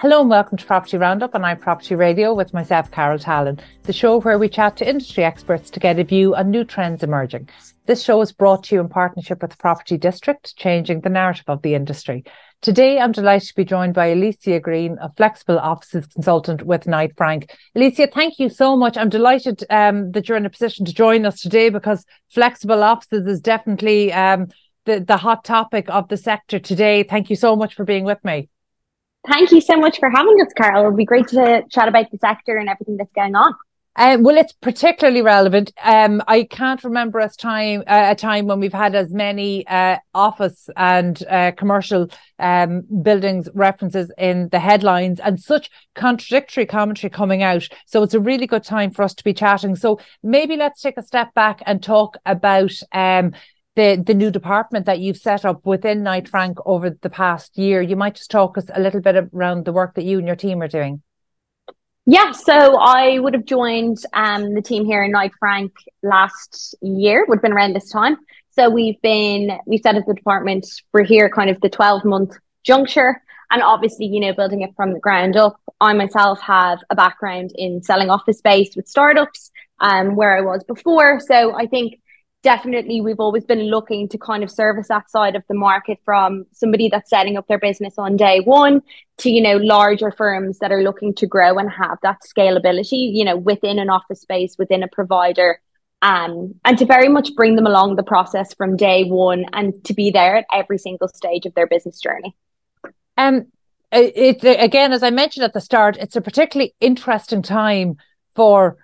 Hello and welcome to Property Roundup on iProperty Radio with myself, Carol Tallon, the show where we chat to industry experts to get a view on new trends emerging. This show is brought to you in partnership with Property District, changing the narrative of the industry. Today, I'm delighted to be joined by Alicia Greene, a flexible offices consultant with Knight Frank. Alicia, thank you so much. I'm delighted um, that you're in a position to join us today because flexible offices is definitely um, the, the hot topic of the sector today. Thank you so much for being with me. Thank you so much for having us, Carol. It'll be great to chat about the sector and everything that's going on. Uh, well, it's particularly relevant. Um, I can't remember a time uh, a time when we've had as many uh, office and uh, commercial um, buildings references in the headlines and such contradictory commentary coming out. So it's a really good time for us to be chatting. So maybe let's take a step back and talk about um, the the new department that you've set up within Knight Frank over the past year. You might just talk us a little bit around the work that you and your team are doing. Yeah, so I would have joined um, the team here in Knight Frank last year. Would have been around this time. So we've been we set up the department. We're here kind of the twelve month juncture, and obviously you know building it from the ground up. I myself have a background in selling office space with startups, um, where I was before. So I think definitely we've always been looking to kind of service that side of the market from somebody that's setting up their business on day one to you know larger firms that are looking to grow and have that scalability you know within an office space within a provider um, and to very much bring them along the process from day one and to be there at every single stage of their business journey. Um it, it again as i mentioned at the start it's a particularly interesting time for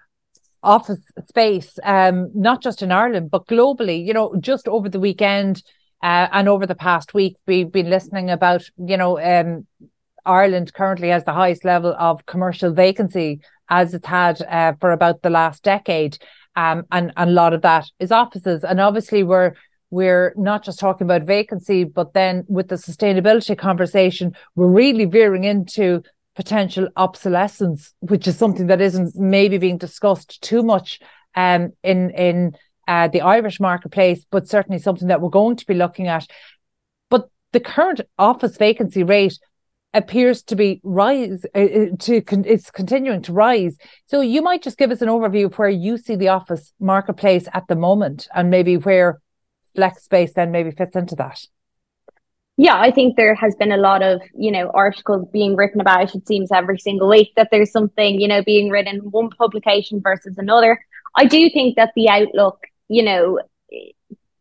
office space, um, not just in Ireland, but globally. You know, just over the weekend uh, and over the past week, we've been listening about, you know, um, Ireland currently has the highest level of commercial vacancy as it's had uh, for about the last decade. Um, and, and a lot of that is offices. And obviously, we're we're not just talking about vacancy, but then with the sustainability conversation, we're really veering into potential obsolescence, which is something that isn't maybe being discussed too much um, in in uh, the Irish marketplace, but certainly something that we're going to be looking at. But the current office vacancy rate appears to be rise uh, uh to con- it's continuing to rise. So you might just give us an overview of where you see the office marketplace at the moment, and maybe where flex space then maybe fits into that yeah, I think there has been a lot of, you know, articles being written about it It seems every single week that there's something, you know, being written in one publication versus another. I do think that the outlook, you know,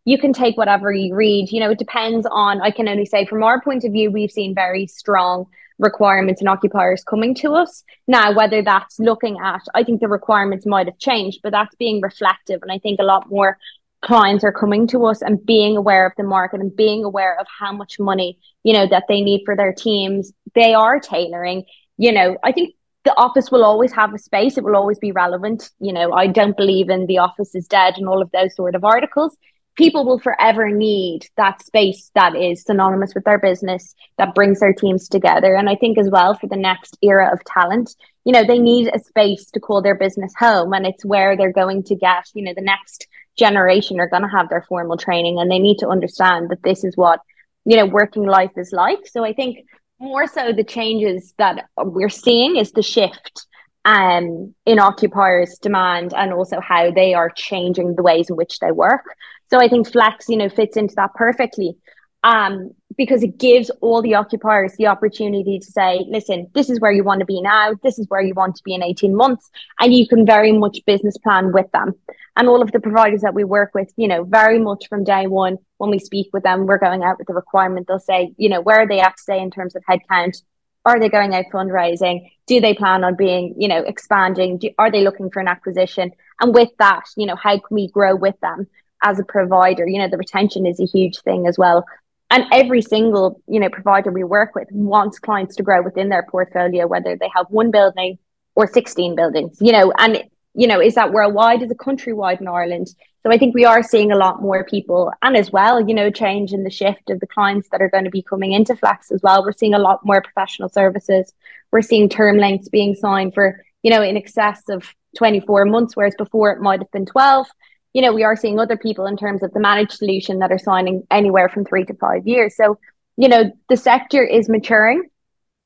you can take whatever you read. You know, it depends on, I can only say from our point of view, we've seen very strong requirements and occupiers coming to us. Now, whether that's looking at, I think the requirements might have changed, but that's being reflective. And I think a lot more clients are coming to us and being aware of the market and being aware of how much money you know that they need for their teams they are tailoring. You know i think the office will always have a space. It will always be relevant. You know i don't believe in the office is dead and all of those sort of articles. People will forever need that space that is synonymous with their business that brings their teams together. And i think as well for the next era of talent you know they need a space to call their business home and it's where they're going to get you know the next generation are going to have their formal training and they need to understand that this is what you know working life is like. So i think more so the changes that we're seeing is the shift um, in occupiers demand and also how they are changing the ways in which they work. So i think flex you know fits into that perfectly um, because it gives all the occupiers the opportunity to say, listen, this is where you want to be now, this is where you want to be in 18 months, and you can very much business plan with them. And all of the providers that we work with, you know, very much from day one, when we speak with them, we're going out with the requirement. They'll say, you know, where are they at today in terms of headcount? Are they going out fundraising? Do they plan on being, you know, expanding? Do, are they looking for an acquisition? And with that, you know, how can we grow with them? as a provider. You know, the retention is a huge thing as well and every single you know provider we work with wants clients to grow within their portfolio whether they have one building or 16 buildings you know and you know is that worldwide? Is it countrywide in ireland? So i think we are seeing a lot more people and as well you know change in the shift of the clients that are going to be coming into flex as well. We're seeing a lot more professional services. We're seeing term lengths being signed for you know in excess of 24 months whereas before it might have been 12 you know, we are seeing other people in terms of the managed solution that are signing anywhere from three to five years. So, you know, the sector is maturing.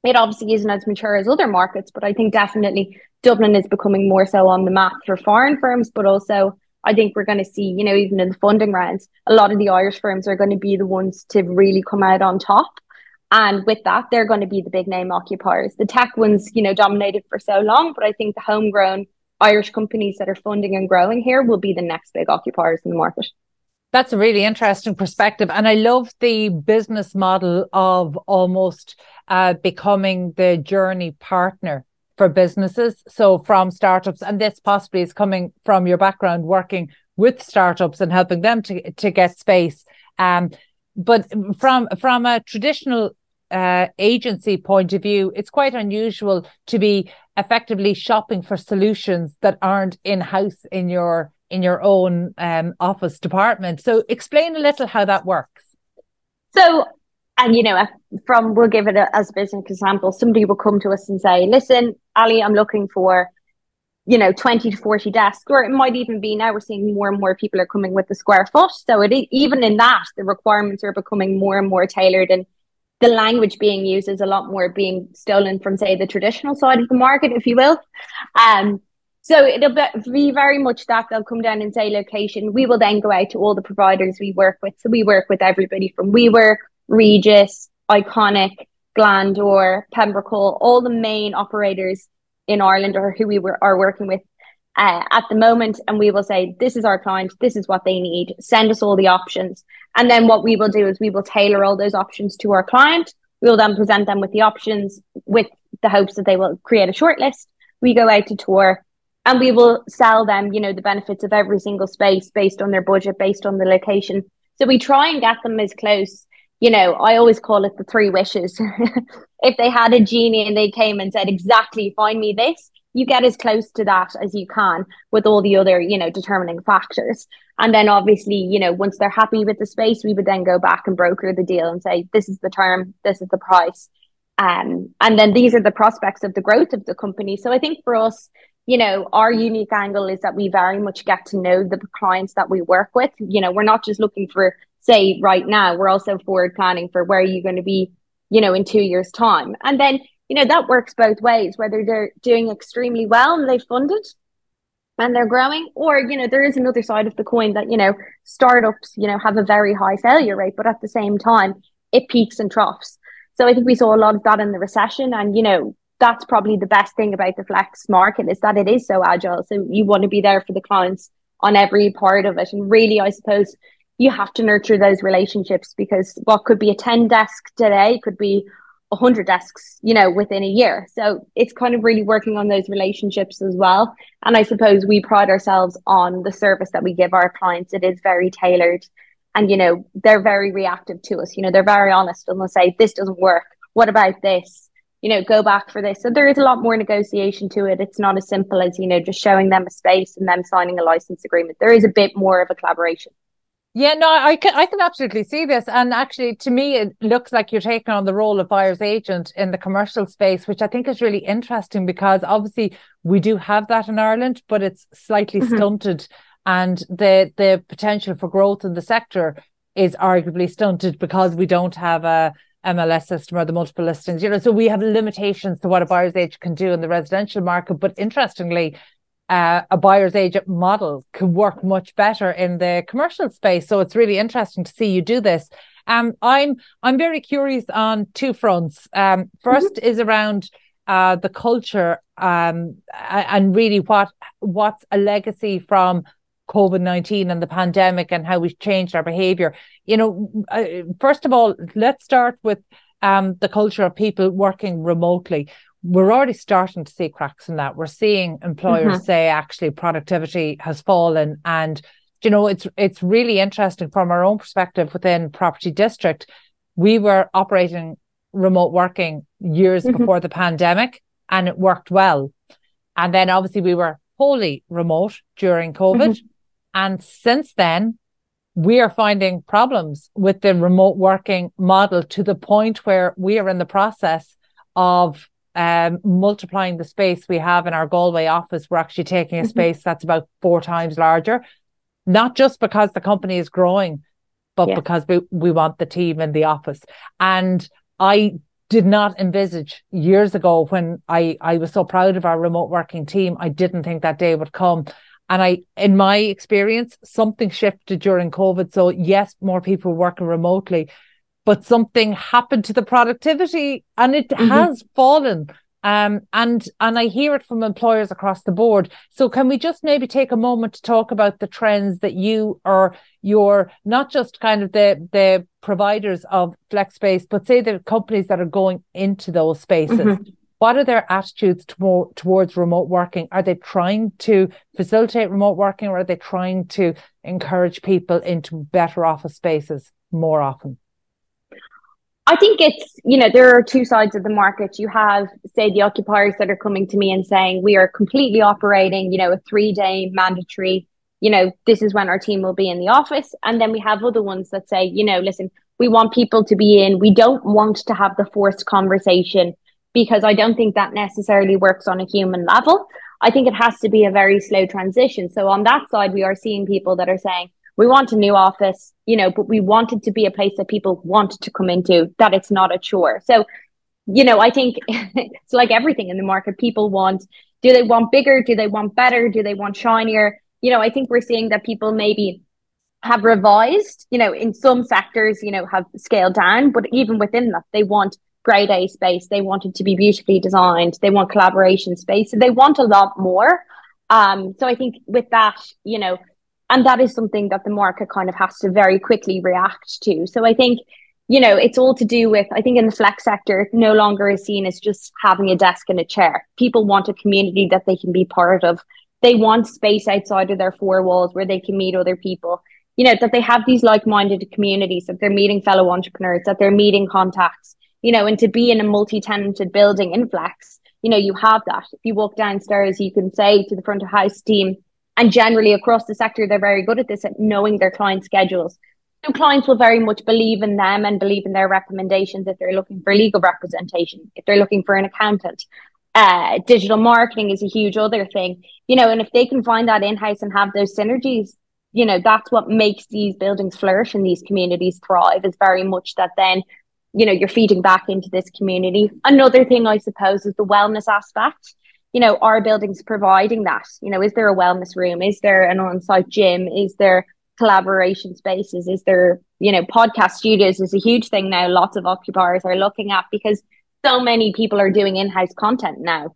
it obviously isn't as mature as other markets, but I think definitely Dublin is becoming more so on the map for foreign firms, but also I think we're going to see, you know, even in the funding rounds, a lot of the Irish firms are going to be the ones to really come out on top. And with that, they're going to be the big name occupiers. The tech ones, you know, dominated for so long, but I think the homegrown Irish companies that are funding and growing here will be the next big occupiers in the market. That's a really interesting perspective. And I love the business model of almost uh, becoming the journey partner for businesses. So from startups, and this possibly is coming from your background working with startups and helping them to, to get space. Um, but from from a traditional uh, agency point of view, it's quite unusual to be effectively shopping for solutions that aren't in house in your in your own um, office department. So explain a little how that works. So and you know from we'll give it a, as a business example somebody will come to us and say listen ali i'm looking for you know 20 to 40 desks or it might even be now we're seeing more and more people are coming with the square foot so it even in that the requirements are becoming more and more tailored and the language being used is a lot more being stolen from say the traditional side of the market if you will um so it'll be very much that they'll come down and say location. We will then go out to all the providers we work with. So we work with everybody from WeWork, Regus, Iconic, Glandore, Pembroke all the main operators in Ireland or who we were, are working with uh, at the moment. And we will say, this is our client, this is what they need, send us all the options. And then what we will do is we will tailor all those options to our client. We will then present them with the options with the hopes that they will create a shortlist. We go out to tour and we will sell them, you know, the benefits of every single space based on their budget, based on the location. So we try and get them as close you know, I always call it the three wishes. if they had a genie and they came and said, exactly, find me this, you get as close to that as you can with all the other, you know, determining factors. And then obviously, you know, once they're happy with the space, we would then go back and broker the deal and say, this is the term, this is the price. Um, and then these are the prospects of the growth of the company. So I think for us, you know, our unique angle is that we very much get to know the clients that we work with. You know, we're not just looking for say right now, we're also forward planning for where are you're going to be, you know, in two years' time. And then, you know, that works both ways, whether they're doing extremely well and they've funded and they're growing, or, you know, there is another side of the coin that, you know, startups, you know, have a very high failure rate, but at the same time, it peaks and troughs. So I think we saw a lot of that in the recession. And, you know, that's probably the best thing about the flex market is that it is so agile. So you want to be there for the clients on every part of it. And really, I suppose you have to nurture those relationships because what could be a 10 desk today could be 100 desks you know within a year. So it's kind of really working on those relationships as well. And i suppose we pride ourselves on the service that we give our clients. It is very tailored and you know they're very reactive to us. You know they're very honest and they'll say this doesn't work. What about this? You know go back for this. So there is a lot more negotiation to it. It's not as simple as you know just showing them a space and them signing a license agreement. There is a bit more of a collaboration yeah, no, I can I can absolutely see this, and actually, to me, it looks like you're taking on the role of buyer's agent in the commercial space, which I think is really interesting because obviously we do have that in Ireland, but it's slightly mm-hmm. stunted, and the the potential for growth in the sector is arguably stunted because we don't have a MLS system or the multiple listings. You know, so we have limitations to what a buyer's agent can do in the residential market. But interestingly, uh, a buyer's agent model could work much better in the commercial space. So it's really interesting to see you do this. Um, I'm I'm very curious on two fronts. Um, 1st mm-hmm. is around uh, the culture um, and really what what's a legacy from COVID nineteen and the pandemic and how we've changed our behaviour. You know, uh, first of all, let's start with um, the culture of people working remotely we're already starting to see cracks in that. We're seeing employers mm-hmm. say actually productivity has fallen and you know it's it's really interesting from our own perspective within property district. We were operating remote working years mm-hmm. before the pandemic and it worked well. And then obviously we were wholly remote during COVID. Mm-hmm. And since then, we are finding problems with the remote working model to the point where we are in the process of um, multiplying the space we have in our Galway office, we're actually taking a mm-hmm. space that's about four times larger, not just because the company is growing, but yeah. because we, we want the team in the office. And I did not envisage years ago when I, I was so proud of our remote working team. I didn't think that day would come. And I, in my experience, something shifted during COVID. So yes, more people working remotely, but something happened to the productivity and it mm-hmm. has fallen. Um, and and I hear it from employers across the board. So can we just maybe take a moment to talk about the trends that you or your not just kind of the the providers of flex space, but say the companies that are going into those spaces. Mm-hmm. What are their attitudes to, towards remote working? Are they trying to facilitate remote working or are they trying to encourage people into better office spaces more often? I think it's, you know, there are two sides of the market. You have, say, the occupiers that are coming to me and saying, we are completely operating, you know, a three day mandatory, you know, this is when our team will be in the office. And then we have other ones that say, you know, listen, we want people to be in. We don't want to have the forced conversation because I don't think that necessarily works on a human level. I think it has to be a very slow transition. So on that side, we are seeing people that are saying, we want a new office, you know, but we want it to be a place that people want to come into, that it's not a chore. So, you know, I think it's like everything in the market. People want, do they want bigger? Do they want better? Do they want shinier? You know, I think we're seeing that people maybe have revised, you know, in some sectors, you know, have scaled down, but even within that, they want grade A space. They want it to be beautifully designed. They want collaboration space. So they want a lot more. Um, so I think with that, you know, and that is something that the market kind of has to very quickly react to. So I think, you know, it's all to do with, I think in the flex sector, it no longer is seen as just having a desk and a chair. People want a community that they can be part of. They want space outside of their four walls where they can meet other people. You know, that they have these like minded communities, that they're meeting fellow entrepreneurs, that they're meeting contacts, you know, and to be in a multi tenanted building in flex, you know, you have that. If you walk downstairs, you can say to the front of house team, and generally across the sector, they're very good at this, at knowing their client schedules. So clients will very much believe in them and believe in their recommendations if they're looking for legal representation, if they're looking for an accountant. Uh, digital marketing is a huge other thing, you know, and if they can find that in house and have those synergies, you know, that's what makes these buildings flourish and these communities thrive is very much that then, you know, you're feeding back into this community. Another thing, I suppose, is the wellness aspect you know, are buildings providing that? You know, is there a wellness room? Is there an on-site gym? Is there collaboration spaces? Is there, you know, podcast studios is a huge thing now. Lots of occupiers are looking at because so many people are doing in-house content now.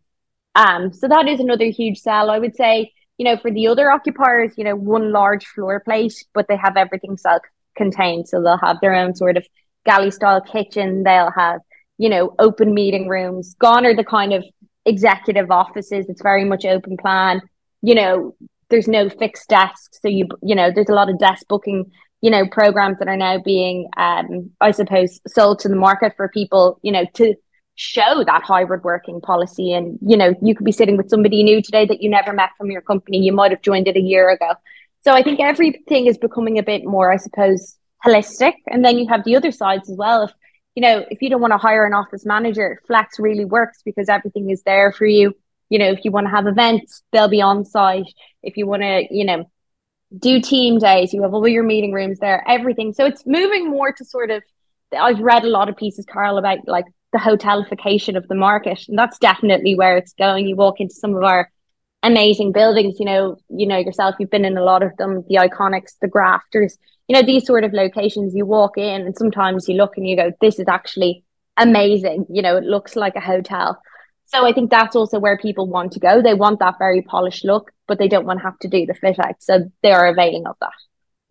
Um, so that is another huge sell. I would say, you know, for the other occupiers, you know, one large floor plate, but they have everything self-contained. So they'll have their own sort of galley style kitchen. They'll have, you know, open meeting rooms. Gone are the kind of executive offices. It's very much open plan. You know, there's no fixed desks. So you, you know, there's a lot of desk booking, you know, programs that are now being, um, I suppose, sold to the market for people, you know, to show that hybrid working policy. And, you know, you could be sitting with somebody new today that you never met from your company. You might have joined it a year ago. So I think everything is becoming a bit more, I suppose, holistic. And then you have the other sides as well. If you know, if you don't want to hire an office manager, Flex really works because everything is there for you. You know, if you want to have events, they'll be on site. If you want to, you know, do team days, you have all your meeting rooms there, everything. So it's moving more to sort of, I've read a lot of pieces, Carol, about like the hotelification of the market. And that's definitely where it's going. You walk into some of our amazing buildings, you know, you know yourself, you've been in a lot of them, the iconics, the grafters, you know, these sort of locations you walk in and sometimes you look and you go, this is actually amazing. You know, it looks like a hotel. So I think that's also where people want to go. They want that very polished look, but they don't want to have to do the fit out. So they are availing of that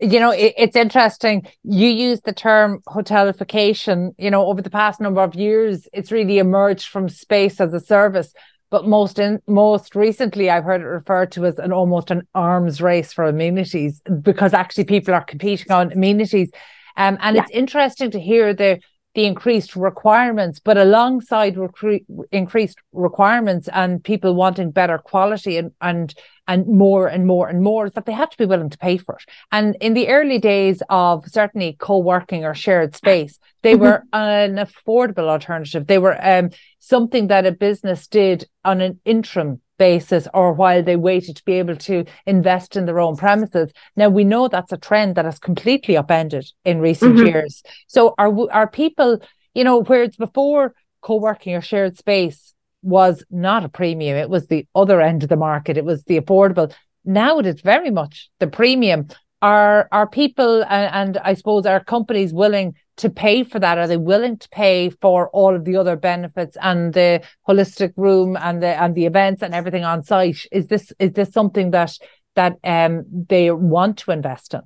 you know, it, it's interesting. You use the term hotelification, you know, over the past number of years, it's really emerged from space as a service. But most in most recently, I've heard it referred to as an almost an arms race for amenities because actually people are competing on amenities. Um, and yeah. it's interesting to hear the the increased requirements, but alongside recre- increased requirements and people wanting better quality and and and more and more and more is that they have to be willing to pay for it. And in the early days of certainly co-working or shared space, they mm-hmm. were an affordable alternative. They were um, something that a business did on an interim basis or while they waited to be able to invest in their own premises. Now we know that's a trend that has completely upended in recent mm-hmm. years. So are are people, you know, whereas before co-working or shared space was not a premium. It was the other end of the market. It was the affordable. Now it is very much the premium. Are are people and, and I suppose are companies willing to pay for that? Are they willing to pay for all of the other benefits and the holistic room and the and the events and everything on site? Is this is this something that that um they want to invest in?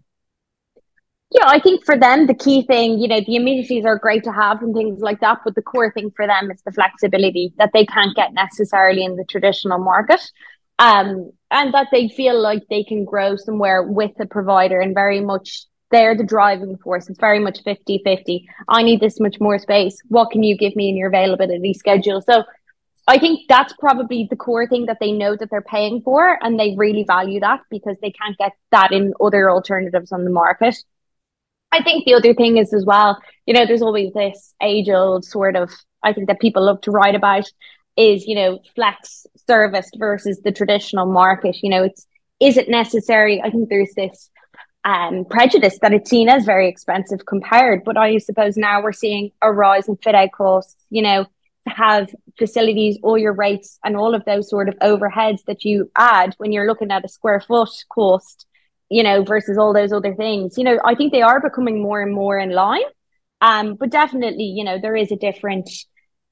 Yeah, I think for them, the key thing, you know, the amenities are great to have and things like that. But the core thing for them is the flexibility that they can't get necessarily in the traditional market. Um, and that they feel like they can grow somewhere with a provider and very much they're the driving force. It's very much 50 50. I need this much more space. What can you give me in your availability schedule? So I think that's probably the core thing that they know that they're paying for and they really value that because they can't get that in other alternatives on the market. I think the other thing is as well, you know, there's always this age old sort of, I think that people love to write about is, you know, flex serviced versus the traditional market. You know, it's, is it necessary? I think there's this um, prejudice that it's seen as very expensive compared. But I suppose now we're seeing a rise in fit out costs, you know, to have facilities, all your rates and all of those sort of overheads that you add when you're looking at a square foot cost you know, versus all those other things. You know, I think they are becoming more and more in line. Um, but definitely, you know, there is a different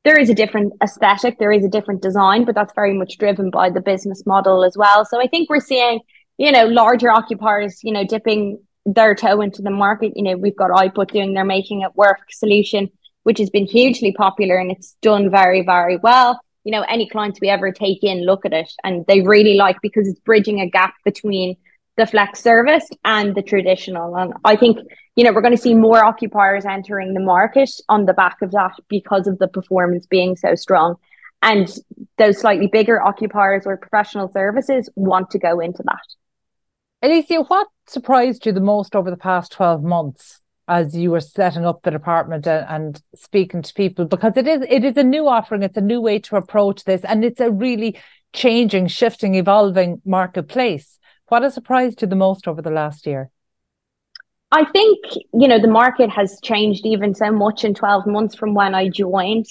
there is a different aesthetic, there is a different design, but that's very much driven by the business model as well. So I think we're seeing, you know, larger occupiers, you know, dipping their toe into the market. You know, we've got iPut doing their making it work solution, which has been hugely popular and it's done very, very well. You know, any clients we ever take in look at it and they really like because it's bridging a gap between the flex service and the traditional. And I think, you know, we're going to see more occupiers entering the market on the back of that because of the performance being so strong. And those slightly bigger occupiers or professional services want to go into that. Alicia, what surprised you the most over the past 12 months as you were setting up the department and, and speaking to people? Because it is it is a new offering, it's a new way to approach this, and it's a really changing, shifting, evolving marketplace. What has surprised you the most over the last year? I think, you know, the market has changed even so much in 12 months from when I joined.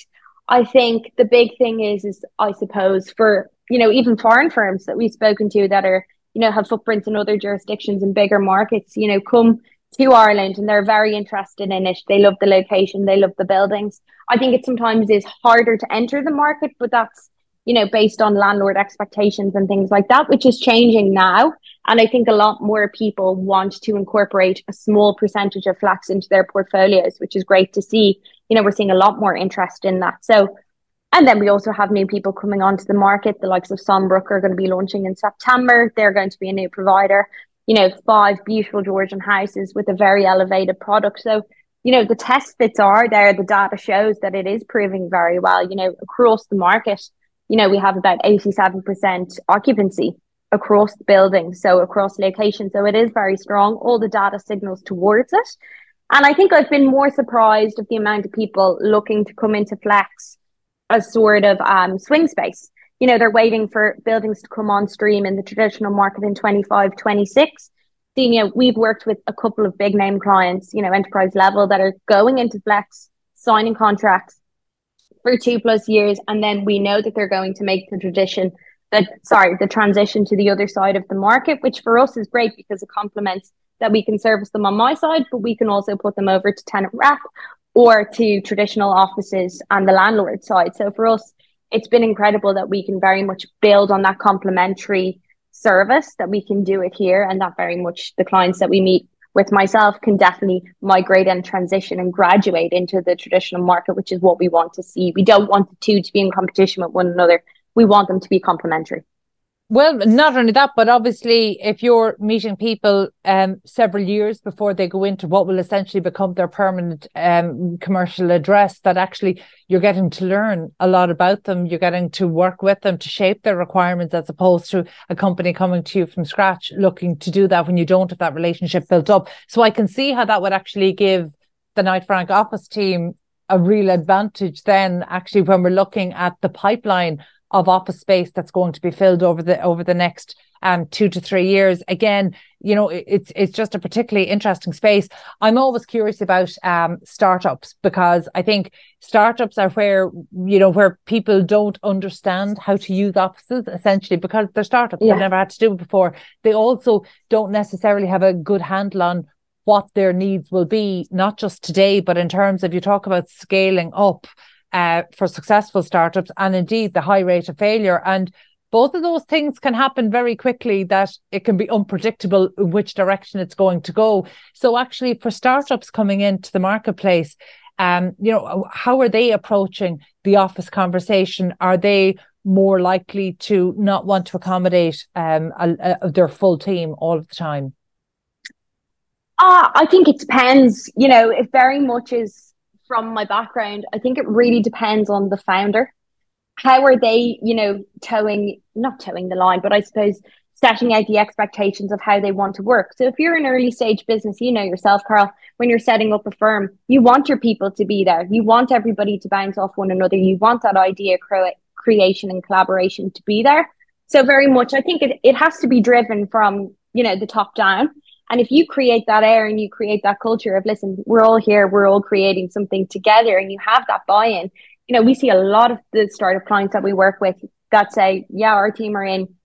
I think the big thing is, is I suppose for, you know, even foreign firms that we've spoken to that are, you know, have footprints in other jurisdictions and bigger markets, you know, come to Ireland and they're very interested in it. They love the location, they love the buildings. I think it sometimes is harder to enter the market, but that's you know, based on landlord expectations and things like that, which is changing now. And I think a lot more people want to incorporate a small percentage of flex into their portfolios, which is great to see. You know, we're seeing a lot more interest in that. So, and then we also have new people coming onto the market. The likes of Sunbrook are going to be launching in September. They're going to be a new provider. You know, five beautiful Georgian houses with a very elevated product. So, you know, the test fits are there. The data shows that it is proving very well, you know, across the market you know, we have about 87% occupancy across the building, so across locations. So it is very strong. All the data signals towards it. And I think I've been more surprised of the amount of people looking to come into Flex as sort of um, swing space. You know, they're waiting for buildings to come on stream in the traditional market in 25, 26. you know, we've worked with a couple of big name clients, you know, enterprise level that are going into Flex, signing contracts, for two plus years, and then we know that they're going to make the tradition that sorry, the transition to the other side of the market, which for us is great because it complements that we can service them on my side, but we can also put them over to tenant rep or to traditional offices and the landlord side. So for us, it's been incredible that we can very much build on that complementary service that we can do it here and that very much the clients that we meet with myself can definitely migrate and transition and graduate into the traditional market, which is what we want to see. We don't want the two to be in competition with one another. We want them to be complementary. Well, not only that, but obviously, if you're meeting people um, several years before they go into what will essentially become their permanent um, commercial address, that actually you're getting to learn a lot about them. You're getting to work with them to shape their requirements, as opposed to a company coming to you from scratch looking to do that when you don't have that relationship built up. So I can see how that would actually give the Knight Frank office team a real advantage then, actually, when we're looking at the pipeline of office space that's going to be filled over the over the next um two to three years. Again, you know, it's it's just a particularly interesting space. I'm always curious about um startups because I think startups are where you know where people don't understand how to use offices essentially because they're startups. Yeah. They've never had to do it before. They also don't necessarily have a good handle on what their needs will be, not just today, but in terms of you talk about scaling up uh, for successful startups and indeed the high rate of failure. And both of those things can happen very quickly that it can be unpredictable in which direction it's going to go. So actually for startups coming into the marketplace, um, you know, how are they approaching the office conversation? Are they more likely to not want to accommodate um, a, a, their full team all of the time? Uh, I think it depends. You know, it very much is from my background. I think it really depends on the founder. How are they, you know, towing, not towing the line, but I suppose setting out the expectations of how they want to work. So if you're an early stage business, you know yourself, Carol, when you're setting up a firm, you want your people to be there. You want everybody to bounce off one another. You want that idea cre- creation and collaboration to be there. So very much, I think it, it has to be driven from, you know, the top down. And if you create that air and you create that culture of, listen, we're all here, we're all creating something together, and you have that buy in, you know, we see a lot of the startup clients that we work with that say, yeah, our team are in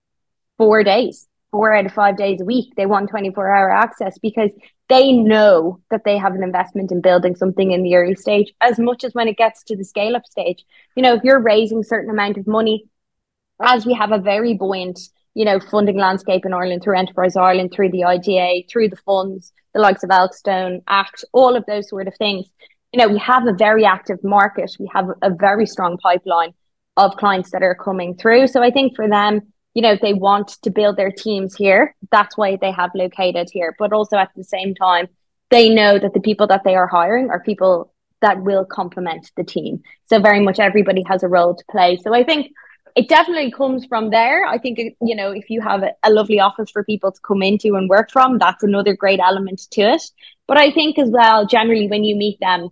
four days, four out of five days a week. They want 24 hour access because they know that they have an investment in building something in the early stage as much as when it gets to the scale up stage. You know, if you're raising certain amount of money, as we have a very buoyant you know, funding landscape in Ireland through Enterprise Ireland, through the IDA, through the funds, the likes of Elkstone, ACT, all of those sort of things. You know, we have a very active market. We have a very strong pipeline of clients that are coming through. So I think for them, you know, they want to build their teams here. That's why they have located here. But also at the same time, they know that the people that they are hiring are people that will complement the team. So very much everybody has a role to play. So I think it definitely comes from there. I think, you know, if you have a, lovely office for people to come into and work from, that's another great element to it. But I think as well, generally, when you meet them,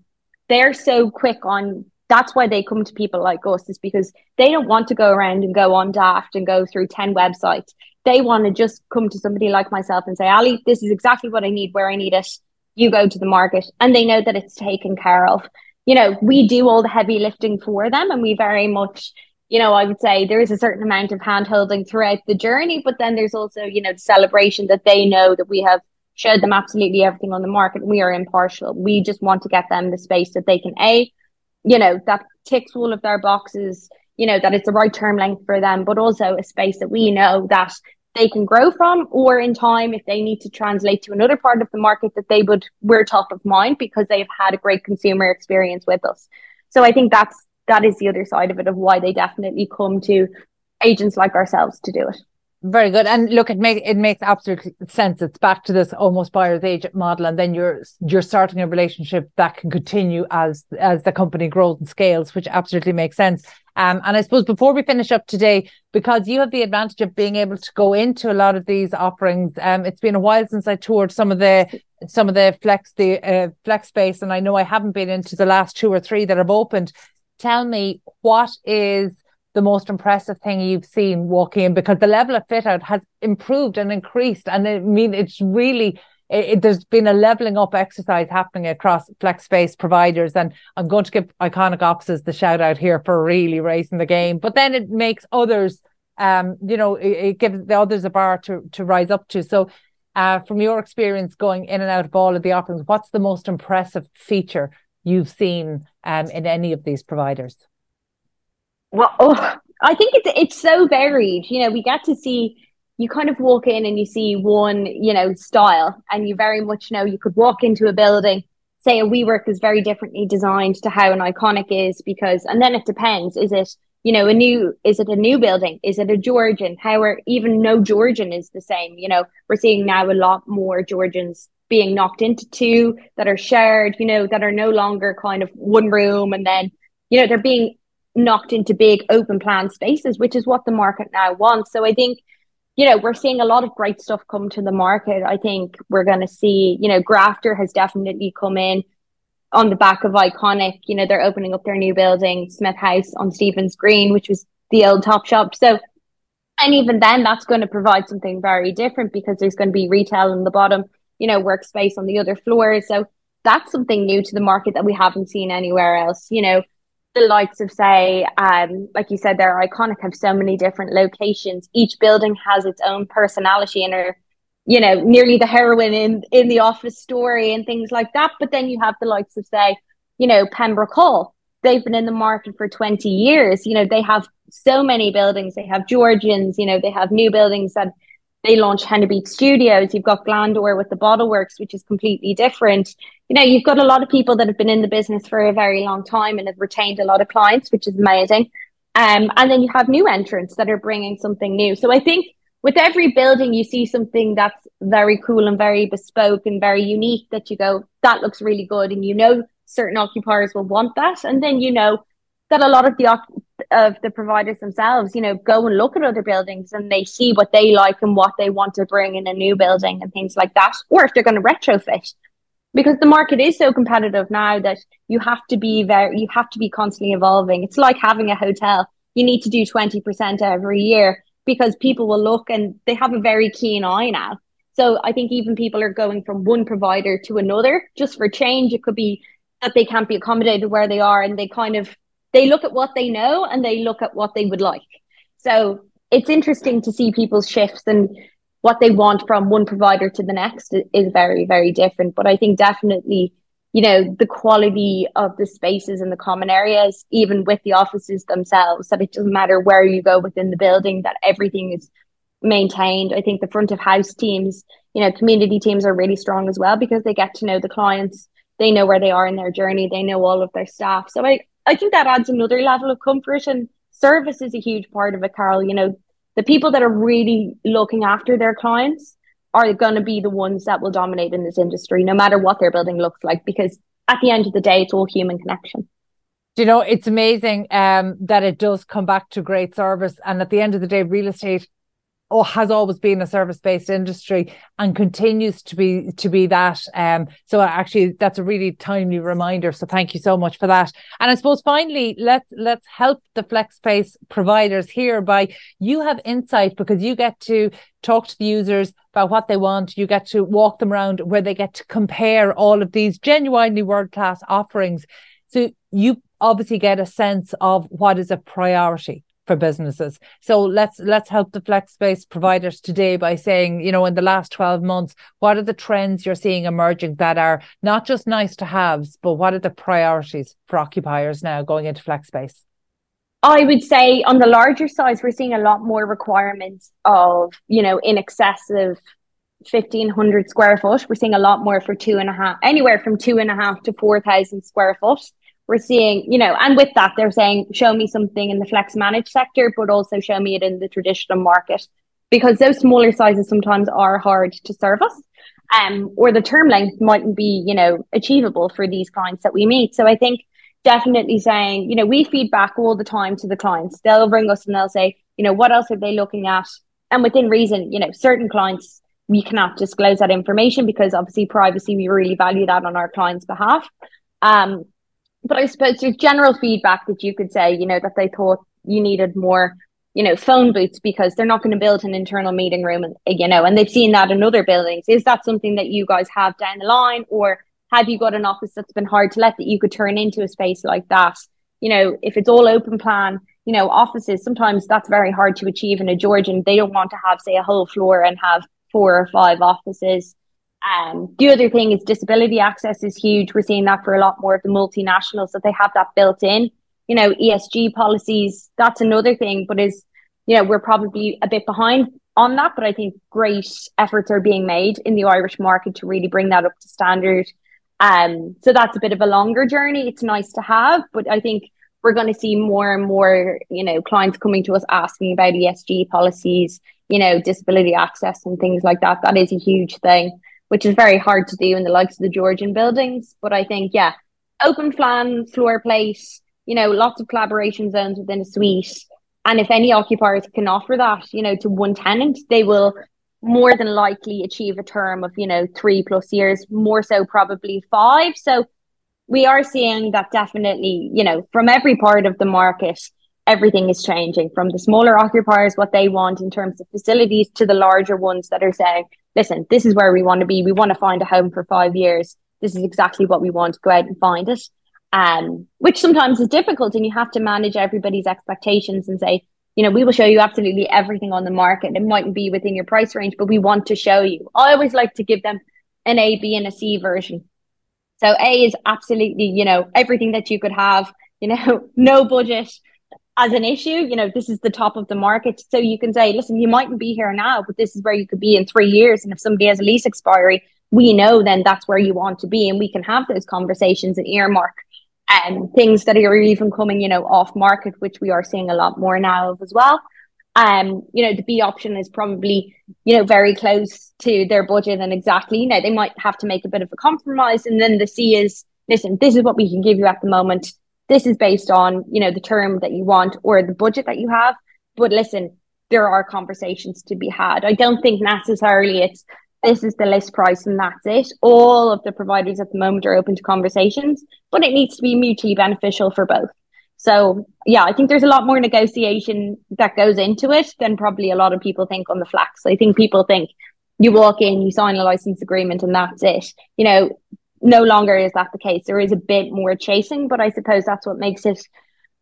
they're so quick on that's why they come to people like us, is because they don't want to go around and go on daft and go through 10 websites. They want to just come to somebody like myself and say, Ali, this is exactly what I need, where I need it. You go to the market. And they know that it's taken care of. You know, we do all the heavy lifting for them and we very much you know, I would say there is a certain amount of hand holding throughout the journey, but then there's also, you know, the celebration that they know that we have showed them absolutely everything on the market. We are impartial. We just want to get them the space that they can a, you know, that ticks all of their boxes, you know, that it's the right term length for them, but also a space that we know that they can grow from, or in time, if they need to translate to another part of the market, that they would we're top of mind because they've had a great consumer experience with us. So I think that's that is the other side of it of why they definitely come to agents like ourselves to do it. Very good. And look, it makes it makes absolute sense. It's back to this almost buyer's agent model, and then you're you're starting a relationship that can continue as as the company grows and scales, which absolutely makes sense. Um, and I suppose before we finish up today, because you have the advantage of being able to go into a lot of these offerings, um, it's been a while since I toured some of the some of the flex the uh, flex space, and I know I haven't been into the last two or three that have opened tell me what is the most impressive thing you've seen walking in because the level of fit out has improved and increased. And I mean, it's really, it, it, there's been a leveling up exercise happening across flex space providers. And I'm going to give iconic offices the shout out here for really raising the game. But then it makes others, um, you know, it, it gives the others a bar to, to rise up to. So, uh, from your experience going in and out of all of the offerings, what's the most impressive feature you've seen um, in any of these providers? Well, oh, I think it's it's so varied. You know, we get to see you kind of walk in and you see one, you know, style, and you very much know you could walk into a building, say a WeWork is very differently designed to how an iconic is because, and then it depends. Is it you know, a new, is it a new building? Is it a Georgian? How are even no Georgian is the same. You know, we're seeing now a lot more Georgians being knocked into two that are shared, you know, that are no longer kind of one room and then, you know, they're being knocked into big open plan spaces, which is what the market now wants. So I think, you know, we're seeing a lot of great stuff come to the market. I think we're going to see, you know, Grafter has definitely come in on the back of Iconic. You know, they're opening up their new building, Smith House on Stephen's Green, which was the old top shop. So, and even then, that's going to provide something very different because there's going to be retail on the bottom, you know, workspace on the other floor. So that's something new to the market that we haven't seen anywhere else. You know, the likes of say, um, like you said, they're iconic, have so many different locations. Each building has its own personality and are, you know, nearly the heroine in in the office story and things like that. But then you have the likes of say, you know, Pembroke Hall. They've been in the market for 20 years. You know, they have so many buildings. They have Georgians, you know, they have new buildings that they launch Henry Beach Studios. You've got Glandore with the Bottle Works, which is completely different. You know, you've got a lot of people that have been in the business for a very long time and have retained a lot of clients, which is amazing. Um, and then you have new entrants that are bringing something new. So I think with every building, you see something that's very cool and very bespoke and very unique that you go, that looks really good. And you know, certain occupiers will want that. And then you know that a lot of the of the providers themselves, you know, go and look at other buildings and they see what they like and what they want to bring in a new building and things like that, or if they're going to retrofit. Because the market is so competitive now that you have to be very, you have to be constantly evolving. It's like having a hotel. You need to do 20% every year because people will look and they have a very keen eye now. So I think even people are going from one provider to another just for change. It could be that they can't be accommodated where they are and they kind of they look at what they know and they look at what they would like. So it's interesting to see people's shifts and what they want from one provider to the next is very, very different. But I think definitely, you know, the quality of the spaces and the common areas, even with the offices themselves, that it doesn't matter where you go within the building, that everything is maintained. I think the front of house teams, you know, community teams are really strong as well because they get to know the clients. They know where they are in their journey. They know all of their staff. So I, I think that adds another level of comfort and service is a huge part of it, Carol. You know, the people that are really looking after their clients are going to be the ones that will dominate in this industry, no matter what their building looks like, because at the end of the day, it's all human connection. You know, it's amazing um, that it does come back to great service. And at the end of the day, real estate or has always been a service based industry and continues to be to be that. Um, so actually, that's a really timely reminder. So thank you so much for that. And I suppose finally, let's let's help the flex space providers here by you have insight because you get to talk to the users about what they want. You get to walk them around where they get to compare all of these genuinely world class offerings. So you obviously get a sense of what is a priority for businesses. So let's let's help the flex space providers today by saying, you know, in the last 12 months, what are the trends you're seeing emerging that are not just nice to haves, but what are the priorities for occupiers now going into flex space? I would say on the larger size, we're seeing a lot more requirements of, you know, in excess of 1500 square foot. We're seeing a lot more for two and a half, anywhere from two and a half to 4,000 square foot we're seeing, you know, and with that, they're saying, show me something in the flex managed sector, but also show me it in the traditional market because those smaller sizes sometimes are hard to service. Um, or the term length mightn't be, you know, achievable for these clients that we meet. So I think definitely saying, you know, we feed back all the time to the clients. They'll ring us and they'll say, you know, what else are they looking at? And within reason, you know, certain clients, we cannot disclose that information because obviously privacy, we really value that on our clients' behalf. Um, but I suppose there's general feedback that you could say, you know, that they thought you needed more, you know, phone booths because they're not going to build an internal meeting room, you know, and they've seen that in other buildings. Is that something that you guys have down the line, or have you got an office that's been hard to let that you could turn into a space like that? You know, if it's all open plan, you know, offices sometimes that's very hard to achieve in a Georgian. They don't want to have, say, a whole floor and have four or five offices. Um, the other thing is disability access is huge. We're seeing that for a lot more of the multinationals that they have that built in. You know, ESG policies, that's another thing, but is, you know, we're probably a bit behind on that, but I think great efforts are being made in the Irish market to really bring that up to standard. Um, so that's a bit of a longer journey. It's nice to have, but I think we're going to see more and more, you know, clients coming to us asking about ESG policies, you know, disability access and things like that. That is a huge thing which is very hard to do in the likes of the Georgian buildings. But I think, yeah, open plan, floor plate, you know, lots of collaboration zones within a suite. And if any occupiers can offer that, you know, to one tenant, they will more than likely achieve a term of, you know, three plus years, more so probably five. So we are seeing that definitely, you know, from every part of the market, everything is changing from the smaller occupiers, what they want in terms of facilities, to the larger ones that are saying, listen, this is where we want to be. We want to find a home for five years. This is exactly what we want. Go out and find it. Um, which sometimes is difficult and you have to manage everybody's expectations and say, you know, we will show you absolutely everything on the market. It mightn't be within your price range, but we want to show you. I always like to give them an A, B, and a C version. So A is absolutely, you know, everything that you could have, you know, no budget, as an issue, you know, this is the top of the market. So you can say, listen, you mightn't be here now, but this is where you could be in three years. And if somebody has a lease expiry, we know then that's where you want to be. And we can have those conversations and earmark and um, things that are even coming, you know, off market, which we are seeing a lot more now of as well. Um, you know, the B option is probably, you know, very close to their budget and exactly, know, they might have to make a bit of a compromise. And then the C is, listen, this is what we can give you at the moment this is based on you know the term that you want or the budget that you have. But listen there are conversations to be had. I don't think necessarily it's this is the list price and that's it. All of the providers at the moment are open to conversations but it needs to be mutually beneficial for both. So yeah i think there's a lot more negotiation that goes into it than probably a lot of people think on the flax. I think people think you walk in you sign a license agreement and that's it. You know no longer is that the case. There is a bit more chasing, but I suppose that's what makes it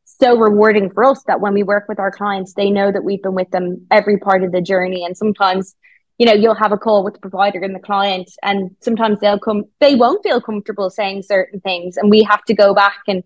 so rewarding for us that when we work with our clients, they know that we've been with them every part of the journey. And sometimes, you know, you'll have a call with the provider and the client, and sometimes they'll come, they won't feel comfortable saying certain things. And we have to go back and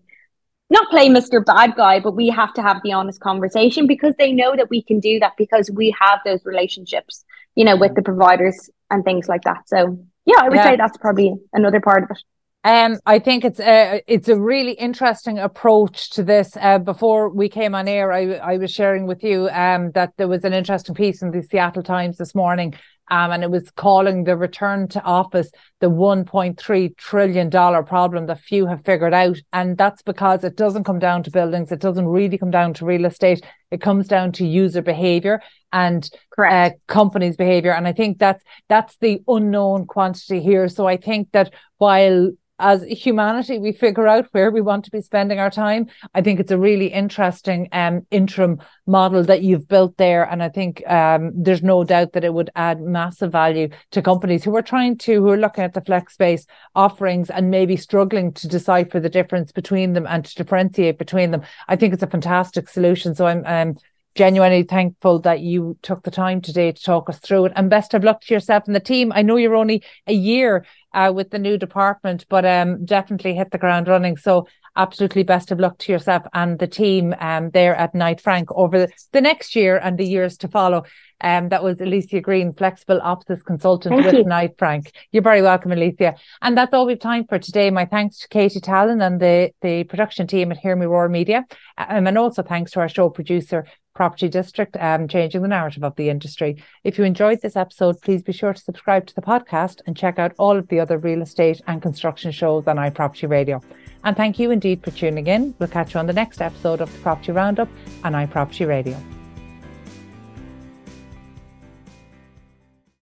not play Mr. Bad Guy, but we have to have the honest conversation because they know that we can do that because we have those relationships, you know, with mm-hmm. the providers and things like that. So yeah, I would yeah. say that's probably another part of it. Um, I think it's a it's a really interesting approach to this. Uh, before we came on air, I I was sharing with you um that there was an interesting piece in the Seattle Times this morning, um, and it was calling the return to office the 1.3 trillion dollar problem that few have figured out, and that's because it doesn't come down to buildings, it doesn't really come down to real estate, it comes down to user behavior and uh, companies' behavior, and I think that's that's the unknown quantity here. So I think that while as humanity we figure out where we want to be spending our time. I think it's a really interesting um, interim model that you've built there. And i think um, there's no doubt that it would add massive value to companies who are trying to who are looking at the flex space offerings and maybe struggling to decipher the difference between them and to differentiate between them. I think it's a fantastic solution. So i'm um, genuinely thankful that you took the time today to talk us through it. And best of luck to yourself and the team. I know you're only a year uh, with the new department, but um, definitely hit the ground running. So absolutely best of luck to yourself and the team um, there at Knight Frank over the, the next year and the years to follow. Um, that was Alicia Greene, flexible office consultant Thank with you. Knight Frank. You're very welcome, Alicia. And that's all we've time for today. My thanks to Katie Tallon and the, the production team at Hear Me Roar Media. Um, and also thanks to our show producer, Property District, um, changing the narrative of the industry. If you enjoyed this episode, please be sure to subscribe to the podcast and check out all of the other real estate and construction shows on iProperty Radio. And thank you indeed for tuning in. We'll catch you on the next episode of the Property Roundup on iProperty Radio.